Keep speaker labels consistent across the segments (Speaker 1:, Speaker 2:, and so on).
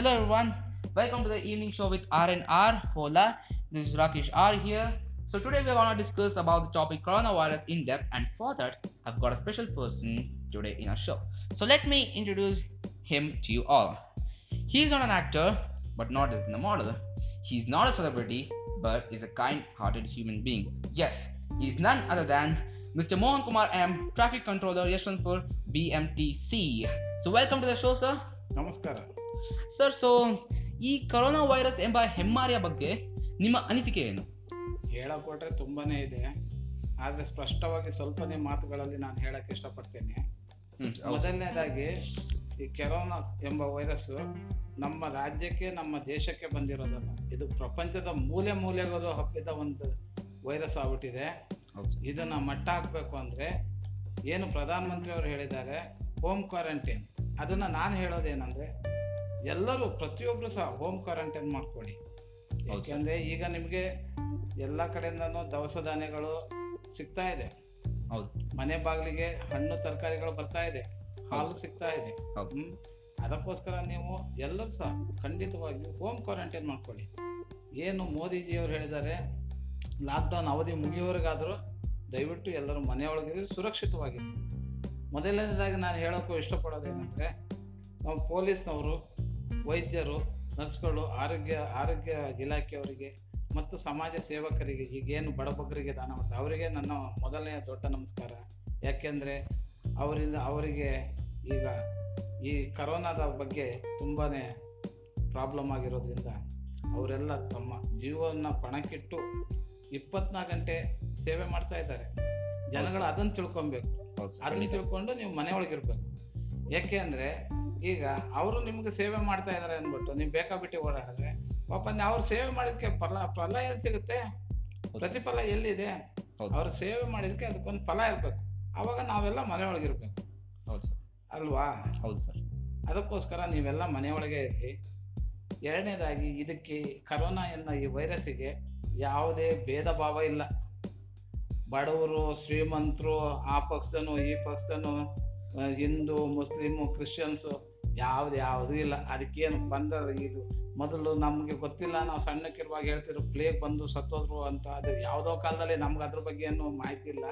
Speaker 1: Hello everyone, welcome to the evening show with RNR Hola. This is Rakesh R here. So today we're gonna discuss about the topic coronavirus in depth, and for that I've got a special person today in our show. So let me introduce him to you all. He's not an actor, but not as a model. He's not a celebrity, but is a kind-hearted human being. Yes, he's none other than Mr. Mohan Kumar M, Traffic Controller Yashwanpur BMTC. So welcome to the show, sir.
Speaker 2: Namaskar.
Speaker 1: Sir so ಈ corona virus ಎಂಬ ಹೆಮ್ಮಾರಿಯ ಬಗ್ಗೆ ನಿಮ್ಮ ಅನಿಸಿಕೆ ಏನು?
Speaker 2: ಹೇಳಕೊಟ್ರೆ ತುಂಬಾನೇ ಇದೆ. ಆದರೆ ಸ್ಪಷ್ಟವಾಗಿ ಸ್ವಲ್ಪನೇ ಮಾತುಗಳಲ್ಲಿ ನಾನು ಹೇಳಕ್ ಇಷ್ಟಪಡ್ತೇನೆ. ಮೊದಲನೇದಾಗಿ ಈ ಕೆರೋನಾ ಎಂಬ ವೈರಸ್ ನಮ್ಮ ರಾಜ್ಯಕ್ಕೆ ನಮ್ಮ ದೇಶಕ್ಕೆ ಬಂದಿರೋದಲ್ಲ ಇದು ಪ್ರಪಂಚದ ಮೂಲೆ ಮೂಲೆಗಳು ಹಬ್ಬಿದ ಒಂದು ವೈರಸ್ ಆಗ್ಬಿಟ್ಟಿದೆ. ಇದನ್ನ ಮಟ್ಟ ಹಾಕಬೇಕು ಅಂದ್ರೆ ಏನು ಪ್ರಧಾನಮಂತ್ರಿ ಅವರು ಹೇಳಿದ್ದಾರೆ ಹೋಮ್ ಕ್ವಾರಂಟೈನ್. ಅದನ್ನ ನಾನು ಹೇಳೋದೇನಂದ್ರೆ ಎಲ್ಲರೂ ಪ್ರತಿಯೊಬ್ರು ಸಹ ಹೋಮ್ ಕ್ವಾರಂಟೈನ್ ಮಾಡ್ಕೊಳ್ಳಿ. ಯಾಕೆಂದರೆ ಈಗ ನಿಮಗೆ ಎಲ್ಲ ಕಡೆಯಿಂದನೂ ದವಸ ಧಾನ್ಯಗಳು ಸಿಗ್ತಾ ಇದೆ.
Speaker 1: ಹೌದು.
Speaker 2: ಮನೆ ಬಾಗಿಲಿಗೆ ಹಣ್ಣು ತರಕಾರಿಗಳು ಬರ್ತಾ ಇದೆ. ಹಾಲು ಸಿಗ್ತಾ ಇದೆ. ಅದಕ್ಕೋಸ್ಕರ ನೀವು ಎಲ್ಲರೂ ಸಹ ಖಂಡಿತವಾಗಿ ಹೋಮ್ ಕ್ವಾರಂಟೈನ್ ಮಾಡ್ಕೊಳ್ಳಿ. ಏನು ಮೋದಿಜಿಯವರು ಹೇಳಿದ್ದಾರೆ ಲಾಕ್ಡೌನ್ ಅವಧಿ ಮುಗಿಯೋವರೆಗಾದರೂ ದಯವಿಟ್ಟು ಎಲ್ಲರೂ ಮನೆಯೊಳಗಿದ್ರೆ ಸುರಕ್ಷಿತವಾಗಿ ಮೊದಲನೇದಾಗಿ ನಾನು ಹೇಳೋಕ್ಕೂ ಇಷ್ಟಪಡೋದೇನೆಂದರೆ ನಾವು ಪೊಲೀಸ್ನವರು ವೈದ್ಯರು ನರ್ಸ್ಗಳು ಆರೋಗ್ಯ ಆರೋಗ್ಯ ಇಲಾಖೆಯವರಿಗೆ ಮತ್ತು ಸಮಾಜ ಸೇವಕರಿಗೆ ಈಗೇನು ಬಡಬಗ್ಗರಿಗೆ ದಾನ ಮಾಡ್ತಾರೆ. ಅವರಿಗೆ ನನ್ನ ಮೊದಲನೆಯ ದೊಡ್ಡ ನಮಸ್ಕಾರ. ಯಾಕೆಂದರೆ ಅವರಿಂದ ಅವರಿಗೆ ಈಗ ಈ ಕರೋನಾದ ಬಗ್ಗೆ ತುಂಬಾ ಪ್ರಾಬ್ಲಮ್ ಆಗಿರೋದ್ರಿಂದ ಅವರೆಲ್ಲ ತಮ್ಮ ಜೀವನ ಪಣಕ್ಕಿಟ್ಟು ಇಪ್ಪತ್ನಾಲ್ಕು ಗಂಟೆ ಸೇವೆ ಮಾಡ್ತಾ ಇದ್ದಾರೆ. ಜನಗಳು ಅದನ್ನು ತಿಳ್ಕೊಬೇಕು. ಅದನ್ನು ತಿಳ್ಕೊಂಡು ನೀವು ಮನೆಯೊಳಗಿರ್ಬೇಕು. ಯಾಕೆ ಅಂದ್ರೆ ಈಗ ಅವರು ನಿಮ್ಗೆ ಸೇವೆ ಮಾಡ್ತಾ ಇದಾರೆ ಅಂದ್ಬಿಟ್ಟು ನೀವು ಬೇಕಾಬಿಟ್ಟಿ ಓಡಾಡಿದ್ರೆ ಪಾಪ ಅವ್ರು ಸೇವೆ ಮಾಡಿದ್ಕೆ ಫಲ ಫಲ ಎಲ್ಲಿ ಸಿಗುತ್ತೆ? ಪ್ರತಿಫಲ ಎಲ್ಲಿದೆ. ಅವ್ರು ಸೇವೆ ಮಾಡಿದ್ಕೆ ಅದಕ್ಕೊಂದು ಫಲ ಇರಬೇಕು. ಅವಾಗ ನಾವೆಲ್ಲ ಮನೆಯೊಳಗಿರ್ಬೇಕು
Speaker 1: ಹೌದು ಸರ್.
Speaker 2: ಅಲ್ವಾ?
Speaker 1: ಹೌದು ಸರ್.
Speaker 2: ಅದಕ್ಕೋಸ್ಕರ ನೀವೆಲ್ಲ ಮನೆಯೊಳಗೆ ಇರ್ರಿ ಎರಡನೇದಾಗಿ ಇದಕ್ಕೆ ಕರೋನಾ ಎನ್ನೋ ಈ ವೈರಸ್ಸಿಗೆ ಯಾವುದೇ ಭೇದ ಭಾವ ಇಲ್ಲ. ಬಡವರು ಶ್ರೀಮಂತರು ಆ ಪಕ್ಷದನು ಈ ಪಕ್ಷದನು ಹಿಂದೂ ಮುಸ್ಲಿಮು ಕ್ರಿಶ್ಚಿಯನ್ಸು ಯಾವ್ದು ಯಾವುದೂ ಇಲ್ಲ. ಅದಕ್ಕೇನು ಬಂದ ಇದು? ಮೊದಲು ನಮಗೆ ಗೊತ್ತಿಲ್ಲ. ನಾವು ಸಣ್ಣಕ್ಕಿರುವಾಗ ಹೇಳ್ತಿದ್ರು ಪ್ಲೇಗ್ ಬಂದು ಸತ್ತೋದ್ರು ಅಂತ. ಅದು ಯಾವುದೋ ಕಾಲದಲ್ಲಿ ನಮ್ಗೆ ಅದ್ರ ಬಗ್ಗೆ ಏನು ಮಾಹಿತಿ ಇಲ್ಲ.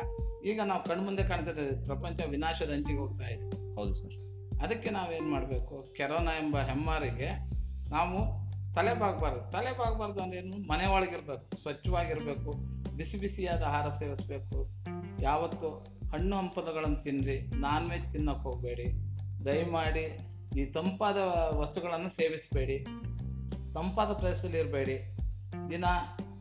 Speaker 2: ಈಗ ನಾವು ಕಣ್ಮುಂದೆ ಕಾಣ್ತಿದ್ದೆ ಪ್ರಪಂಚ ವಿನಾಶದ ಅಂಚಿಗೆ ಹೋಗ್ತಾ ಇದೆ.
Speaker 1: ಹೌದು ಸರ್.
Speaker 2: ಅದಕ್ಕೆ ನಾವೇನು ಮಾಡಬೇಕು? ಕೆರೋನಾ ಎಂಬ ಹೆಮ್ಮಾರಿಗೆ ನಾವು ತಲೆ ಬಾಗಬಾರ್ದು. ತಲೆ ಬಾಗಬಾರ್ದು ಅಂದ್ರೇನು ಮನೆ ಒಳಗಿರ್ಬೇಕು ಸ್ವಚ್ಛವಾಗಿರಬೇಕು ಬಿಸಿ ಬಿಸಿಯಾದ ಆಹಾರ ಸೇವಿಸಬೇಕು. ಯಾವತ್ತು ಹಣ್ಣು ಹಂಪಲುಗಳನ್ನು ತಿನ್ನಿರಿ ನಾನ್ ವೆಜ್ ತಿನ್ನಕ್ಕೆ ಹೋಗಬೇಡಿ. ದಯಮಾಡಿ ಈ ತಂಪಾದ ವಸ್ತುಗಳನ್ನು ಸೇವಿಸಬೇಡಿ. ತಂಪಾದ ಪ್ರದೇಶದಲ್ಲಿ ಇರಬೇಡಿ. ದಿನ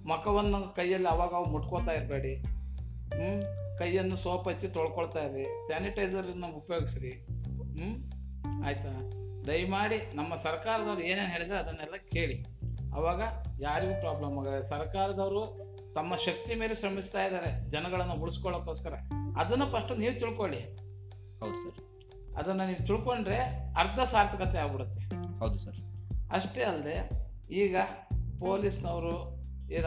Speaker 2: ಮುಖವನ್ನು ಕೈಯಲ್ಲಿ ಅವಾಗ ಮುಟ್ಕೋತಾ ಇರಬೇಡಿ. ಹ್ಞೂ ಕೈಯನ್ನು ಸೋಪ್ ಹಚ್ಚಿ ತೊಳ್ಕೊಳ್ತಾ ಇರಿ ಸ್ಯಾನಿಟೈಸರನ್ನು ಉಪಯೋಗಿಸ್ರಿ. ಹ್ಞೂ ಆಯಿತಾ? ದಯಮಾಡಿ ನಮ್ಮ ಸರ್ಕಾರದವ್ರು ಏನೇನು ಹೇಳಿದ್ರೆ ಅದನ್ನೆಲ್ಲ ಕೇಳಿ. ಅವಾಗ ಯಾರಿಗೂ ಪ್ರಾಬ್ಲಮ್ ಆಗಲ್ಲ. ಸರ್ಕಾರದವರು ತಮ್ಮ ಶಕ್ತಿ ಮೇಲೆ ಶ್ರಮಿಸ್ತಾ ಇದ್ದಾರೆ. ಜನಗಳನ್ನು ಉಳಿಸ್ಕೊಳ್ಳೋಕ್ಕೋಸ್ಕರ. ಅದನ್ನು ಫಸ್ಟ್ ನೀವು ತಿಳ್ಕೊಳ್ಳಿ.
Speaker 1: ಹೌದು ಸರ್.
Speaker 2: ಅದನ್ನು ನೀವು ತಿಳ್ಕೊಂಡ್ರೆ ಅರ್ಧ ಸಾರ್ಥಕತೆ ಆಗ್ಬಿಡುತ್ತೆ.
Speaker 1: ಹೌದು ಸರ್.
Speaker 2: ಅಷ್ಟೇ ಅಲ್ಲದೆ ಈಗ ಪೊಲೀಸ್ನವರು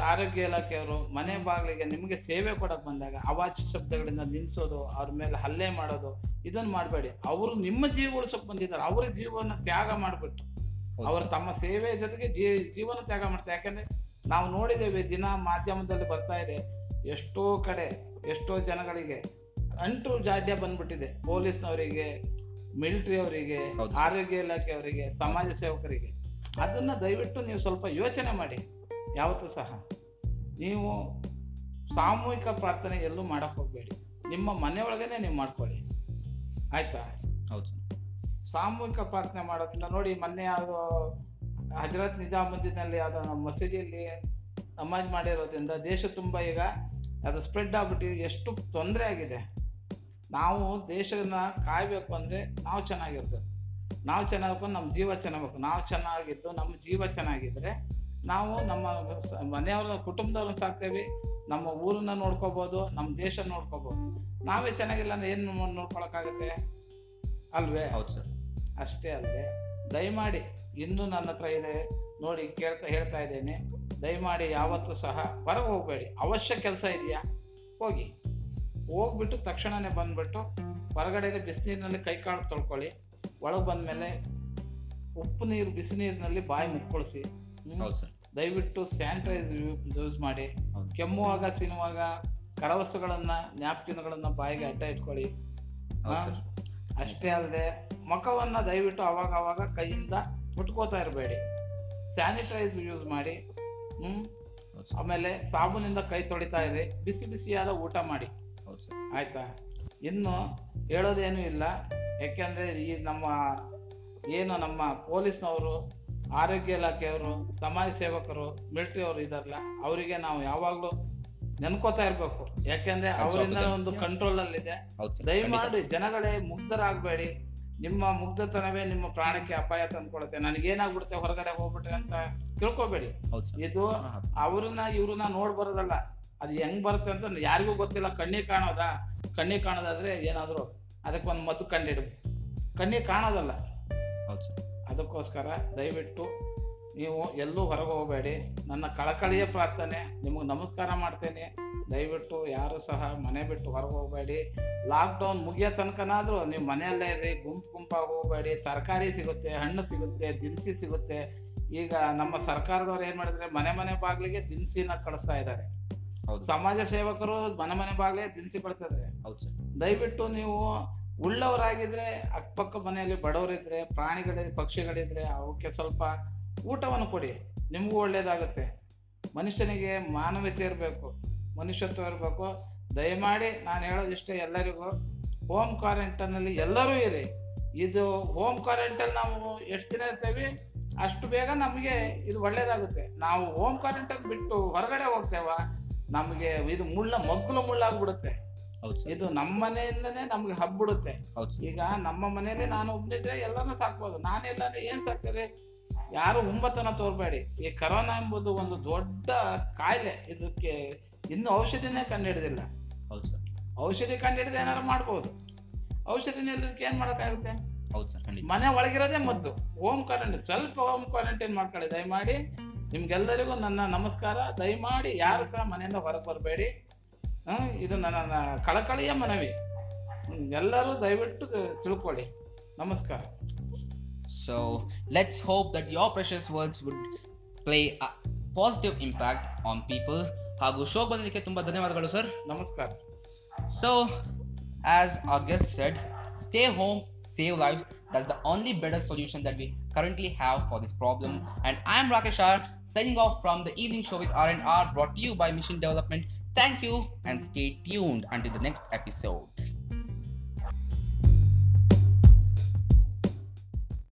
Speaker 2: ಆರೋಗ್ಯ ಇಲಾಖೆಯವರು ಮನೆ ಬಾಗಿಲಿಗೆ ನಿಮಗೆ ಸೇವೆ ಕೊಡಕ್ಕೆ ಬಂದಾಗ ಅವಾಚ್ಯ ಶಬ್ದಗಳಿಂದ ನಿಲ್ಲಿಸೋದು ಅವ್ರ ಮೇಲೆ ಹಲ್ಲೆ ಮಾಡೋದು ಇದನ್ನು ಮಾಡಬೇಡಿ. ಅವರು ನಿಮ್ಮ ಜೀವ ಉಳಿಸೋಕೆ ಬಂದಿದ್ದಾರೆ. ಅವರ ಜೀವನ ತ್ಯಾಗ ಮಾಡಿಬಿಟ್ಟು. ಅವರು ತಮ್ಮ ಸೇವೆ ಜೊತೆಗೆ ಜೀ ಜೀವನ ತ್ಯಾಗ ಮಾಡ್ತಾರೆ. ಯಾಕಂದ್ರೆ ನಾವು ನೋಡಿದ್ದೇವೆ ದಿನ ಮಾಧ್ಯಮದಲ್ಲಿ ಬರ್ತಾ ಇದೆ ಎಷ್ಟೋ ಕಡೆ ಎಷ್ಟೋ ಜನಗಳಿಗೆ ಅಂಟು ಜಾಡ್ಯ ಬಂದ್ಬಿಟ್ಟಿದೆ. ಪೊಲೀಸ್ನವರಿಗೆ ಮಿಲಿಟರಿ ಅವರಿಗೆ ಆರೋಗ್ಯ ಇಲಾಖೆ ಅವರಿಗೆ ಸಮಾಜ ಸೇವಕರಿಗೆ ಅದನ್ನು ದಯವಿಟ್ಟು ನೀವು ಸ್ವಲ್ಪ ಯೋಚನೆ ಮಾಡಿ. ಯಾವತ್ತೂ ಸಹ. ನೀವು ಸಾಮೂಹಿಕ ಪ್ರಾರ್ಥನೆ ಎಲ್ಲೂ ಮಾಡಕ್ಕೆ ಹೋಗಬೇಡಿ. ನಿಮ್ಮ ಮನೆಯೊಳಗೇನೆ ನೀವು ಮಾಡ್ಕೊಳ್ಳಿ. ಆಯ್ತಾ?
Speaker 1: ಹೌದು
Speaker 2: ಸಾಮೂಹಿಕ ಪ್ರಾರ್ಥನೆ ಮಾಡೋದ್ರಿಂದ ನೋಡಿ ಮೊನ್ನೆ ಯಾವುದೋ ಹಜರತ್ ನಿಜಾಮುದ್ದೀನಲ್ಲಿ ಯಾವುದೋ ನಮ್ಮ ಮಸೀದಿಯಲ್ಲಿ ನಮಾಜ್ ಮಾಡಿರೋದ್ರಿಂದ ದೇಶ ತುಂಬ ಈಗ ಅದು ಸ್ಪ್ರೆಡ್ ಆಗ್ಬಿಟ್ಟು ಎಷ್ಟು ತೊಂದರೆ ಆಗಿದೆ. ನಾವು ದೇಶನ ಕಾಯಬೇಕು ಅಂದರೆ ನಾವು ಚೆನ್ನಾಗಿರ್ಬೇಕು. ನಾವು ಚೆನ್ನಾಗಬೇಕು ನಮ್ಮ ಜೀವ ಚೆನ್ನಾಗಬೇಕು. ನಾವು ಚೆನ್ನಾಗಿದ್ದು ನಮ್ಮ ಜೀವ ಚೆನ್ನಾಗಿದ್ರೆ ನಾವು ನಮ್ಮ ಮನೆಯವ್ರ ಕುಟುಂಬದವ್ರನ್ನ ಸಾಕ್ತೇವೆ. ನಮ್ಮ ಊರನ್ನ ನೋಡ್ಕೋಬೋದು ನಮ್ಮ ದೇಶ ನೋಡ್ಕೋಬೋದು. ನಾವೇ ಚೆನ್ನಾಗಿಲ್ಲ ಅಂದ್ರೆ ಏನು ನೋಡ್ಕೊಳಕ್ಕಾಗತ್ತೆ? ಅಲ್ವೇ?
Speaker 1: ಹೌದು ಸರ್.
Speaker 2: ಅಷ್ಟೇ ಅಲ್ಲದೆ ದಯಮಾಡಿ ಇನ್ನೂ ನನ್ನ ಹತ್ರ ಇದೆ. ನೋಡಿ ಕೇಳ್ತಾ ಹೇಳ್ತಾ ಇದ್ದೇನೆ. ದಯಮಾಡಿ ಯಾವತ್ತೂ ಸಹ ಹೊರಗೆ ಹೋಗಬೇಡಿ. ಅವಶ್ಯ ಕೆಲಸ ಇದೆಯಾ? ಹೋಗಿ. ಹೋಗ್ಬಿಟ್ಟು ತಕ್ಷಣನೇ ಬಂದ್ಬಿಟ್ಟು ಹೊರಗಡೆ ಬಿಸಿನೀರಿನಲ್ಲಿ ಕೈ ಕಾಳು ತೊಳ್ಕೊಳ್ಳಿ. ಒಳಗೆ ಬಂದಮೇಲೆ ಉಪ್ಪು ನೀರು ಬಿಸಿ ನೀರಿನಲ್ಲಿ ಬಾಯಿ ಮುಕ್ಕೊಳಿಸಿ. ದಯವಿಟ್ಟು ಸ್ಯಾನಿಟೈಸ್ ಯೂಸ್ ಮಾಡಿ. ಕೆಮ್ಮುವಾಗ ಸಿನುವಾಗ ಕರವಸ್ತುಗಳನ್ನ ನ್ಯಾಪ್ಕಿನ್ಗಳನ್ನ ಬಾಯಿಗೆ ಅಡ್ಡ ಇಟ್ಕೊಳ್ಳಿ. ಅಷ್ಟೇ ಅಲ್ಲದೆ ಮುಖವನ್ನ ದಯವಿಟ್ಟು ಅವಾಗ ಅವಾಗ ಕೈಯಿಂದ ಮುಟ್ಕೋತಾ ಇರಬೇಡಿ. ಸ್ಯಾನಿಟೈಸ್ ಯೂಸ್ ಮಾಡಿ. ಹ್ಮ್? ಆಮೇಲೆ ಸಾಬೂನಿಂದ ಕೈ ತೊಳಿತಾ ಇರಿ. ಬಿಸಿ ಬಿಸಿಯಾದ ಊಟ ಮಾಡಿ.
Speaker 1: ಹೌದು ಸರ್.
Speaker 2: ಆಯ್ತಾ? ಇನ್ನು ಹೇಳೋದೇನೂ ಇಲ್ಲ. ಯಾಕೆಂದ್ರೆ ಈ ನಮ್ಮ ಏನು ನಮ್ಮ ಪೊಲೀಸ್ನವರು ಆರೋಗ್ಯ ಇಲಾಖೆಯವರು ಸಮಾಜ ಸೇವಕರು ಮಿಲಿಟರಿ ಅವರು ಇದಾರಲ್ಲ ಅವರಿಗೆ ನಾವು ಯಾವಾಗಲೂ ನೆನ್ಕೋತಾ ಇರಬೇಕು. ಯಾಕೆಂದ್ರೆ ಅವರಿಂದ ಒಂದು ಕಂಟ್ರೋಲ್ ಅಲ್ಲಿದೆ ದಯಮಾಡಿ ಜನಗಳೇ ಮುಗ್ಧರಾಗಬೇಡಿ. ನಿಮ್ಮ ಮುಗ್ಧತನವೇ ನಿಮ್ಮ ಪ್ರಾಣಕ್ಕೆ ಅಪಾಯ ತಂದ್ಕೊಳುತ್ತೆ ನನಗೇನಾಗ್ಬಿಡುತ್ತೆ ಹೊರಗಡೆ ಹೋಗ್ಬಿಟ್ರೆ ಅಂತ ತಿಳ್ಕೊಬೇಡಿ. ಇದು. ಅವ್ರನ್ನ ಇವ್ರನ್ನ ನೋಡ್ ಬರೋದಲ್ಲ ಅದು ಹೆಂಗ್ ಬರುತ್ತೆ ಅಂತ ಯಾರಿಗೂ ಗೊತ್ತಿಲ್ಲ ಕಣ್ಣಿಗೆ ಕಾಣೋದಾ? ಕಣ್ಣಿಗೆ ಕಾಣೋದಾದ್ರೆ ಏನಾದ್ರು ಅದಕ್ಕೊಂದು ಮದ್ದು ಕಂಡಿಡು. ಕಣ್ಣಿಗೆ ಕಾಣೋದಲ್ಲ.
Speaker 1: ಹೌದು ಸರ್.
Speaker 2: ಅದಕ್ಕೋಸ್ಕರ ದಯವಿಟ್ಟು ನೀವು ಎಲ್ಲೂ ಹೊರಗೆ ಹೋಗಬೇಡಿ. ನನ್ನ ಕಳಕಳಿಯ ಪ್ರಾರ್ಥನೆ ನಿಮಗೆ ನಮಸ್ಕಾರ ಮಾಡ್ತೇನೆ. ದಯವಿಟ್ಟು ಯಾರು ಸಹ ಮನೆ ಬಿಟ್ಟು ಹೊರಗೆ ಹೋಗಬೇಡಿ. ಲಾಕ್ಡೌನ್ ಮುಗಿಯೋ ತನಕನಾದರೂ ನೀವು ಮನೆಯಲ್ಲೇ ಇರಿ ಗುಂಪು ಗುಂಪಾಗಿ ಹೋಗಬೇಡಿ. ತರಕಾರಿ ಸಿಗುತ್ತೆ ಹಣ್ಣು ಸಿಗುತ್ತೆ ದಿನಸಿ ಸಿಗುತ್ತೆ. ಈಗ ನಮ್ಮ ಸರ್ಕಾರದವ್ರು ಏನು ಮಾಡಿದರೆ ಮನೆ ಮನೆ ಬಾಗಿಲಿಗೆ ದಿನಸಿನ ಕಳಿಸ್ತಾ ಇದ್ದಾರೆ. ಸಮಾಜ ಸೇವಕರು ಮನೆ ಮನೆ ಬಾಗ್ಲೇ ದಿನಸಿ
Speaker 1: ಬರ್ತದೆ.
Speaker 2: ದಯವಿಟ್ಟು ನೀವು ಉಳ್ಳವರಾಗಿದ್ರೆ ಅಕ್ಕಪಕ್ಕ ಮನೆಯಲ್ಲಿ ಬಡವರಿದ್ರೆ ಪ್ರಾಣಿಗಳಿದ್ರೆ ಪಕ್ಷಿಗಳಿದ್ರೆ ಅವಕ್ಕೆ ಸ್ವಲ್ಪ ಊಟವನ್ನು ಕೊಡಿ. ನಿಮಗೂ ಒಳ್ಳೇದಾಗುತ್ತೆ. ಮನುಷ್ಯನಿಗೆ ಮಾನವೀಯತೆ ಇರಬೇಕು ಮನುಷ್ಯತ್ವ ಇರಬೇಕು. ದಯಮಾಡಿ ನಾನು ಹೇಳೋದಿಷ್ಟೇ ಎಲ್ಲರಿಗೂ ಹೋಮ್ ಕ್ವಾರಂಟೈನಲ್ಲಿ ಎಲ್ಲರೂ ಇರಿ. ಇದು ಹೋಮ್ ಕ್ವಾರಂಟೈನ್ ನಾವು ಎಷ್ಟು ದಿನ ಇರ್ತೇವೆ ಅಷ್ಟು ಬೇಗ ನಮಗೆ ಇದು ಒಳ್ಳೇದಾಗುತ್ತೆ. ನಾವು ಹೋಮ್ ಕ್ವಾರಂಟೈನ್ ಬಿಟ್ಟು ಹೊರಗಡೆ ಹೋಗ್ತೇವ? ನಮಗೆ ಇದು ಮುಳ್ಳ ಮಗ್ಗುಲು ಮುಳ್ಳಾಗ್ಬಿಡುತ್ತೆ ಇದು ನಮ್ಮ ಮನೆಯಿಂದನೇ ನಮ್ಗೆ ಹಬ್ಬಿಡುತ್ತೆ. ಈಗ ನಮ್ಮ ಮನೇಲಿ ನಾನು ಒಬ್ಬನಿದ್ರೆ ಎಲ್ಲಾನು ಸಾಕ್ಬೋದು. ನಾನೆಲ್ಲ ಏನ್ ಸಾಕ್ತಾರೆ? ಯಾರು ಒಂಬತ್ತನ ತೋರ್ಬೇಡಿ. ಈ ಕರೋನಾ ಎಂಬುದು ಒಂದು ದೊಡ್ಡ ಕಾಯಿಲೆ. ಇದಕ್ಕೆ ಇನ್ನು ಔಷಧಿನೇ ಕಂಡುಹಿಡಿದಿಲ್ಲ.
Speaker 1: ಹೌದು ಸರ್.
Speaker 2: ಔಷಧಿ ಕಂಡುಹಿಡಿದು ಏನಾರು ಮಾಡ್ಬೋದು. ಔಷಧಿ ಇದಕ್ಕೆ ಏನ್ ಮಾಡೋಕ್ಕಾಗುತ್ತೆ?
Speaker 1: ಹೌದು ಸರ್
Speaker 2: ಮನೆ ಒಳಗಿರೋದೇ ಮದ್ದು. ಹೋಮ್ ಕ್ವಾರಂಟೈನ್ ಸ್ವಲ್ಪ ಹೋಮ್ ಕ್ವಾರಂಟೈನ್ ಮಾಡ್ಕೊಳ್ಳಿ. ದಯಮಾಡಿ ನಿಮ್ಗೆಲ್ಲರಿಗೂ ನನ್ನ ನಮಸ್ಕಾರ. ದಯಮಾಡಿ ಯಾರು ಸಹ ಮನೆಯಿಂದ ಹೊರಗೆ ಬರಬೇಡಿ. ಇದು ನನ್ನ ಕಳಕಳಿಯ ಮನವಿ. ಎಲ್ಲರೂ ದಯವಿಟ್ಟು ತಿಳ್ಕೊಳ್ಳಿ. ನಮಸ್ಕಾರ.
Speaker 1: So let's hope that your precious words would play positive impact on people. ಹಾಗೂ ಶೋ ಬಂದಲಿಕ್ಕೆ ತುಂಬ ಧನ್ಯವಾದಗಳು ಸರ್
Speaker 2: ನಮಸ್ಕಾರ.
Speaker 1: So as our guest said stay home save lives. That's the only better solution that we currently have for this problem. And i'm rakesh r signing off from the evening show with r&r brought to you by mission development. Thank you and stay tuned. Until the next episode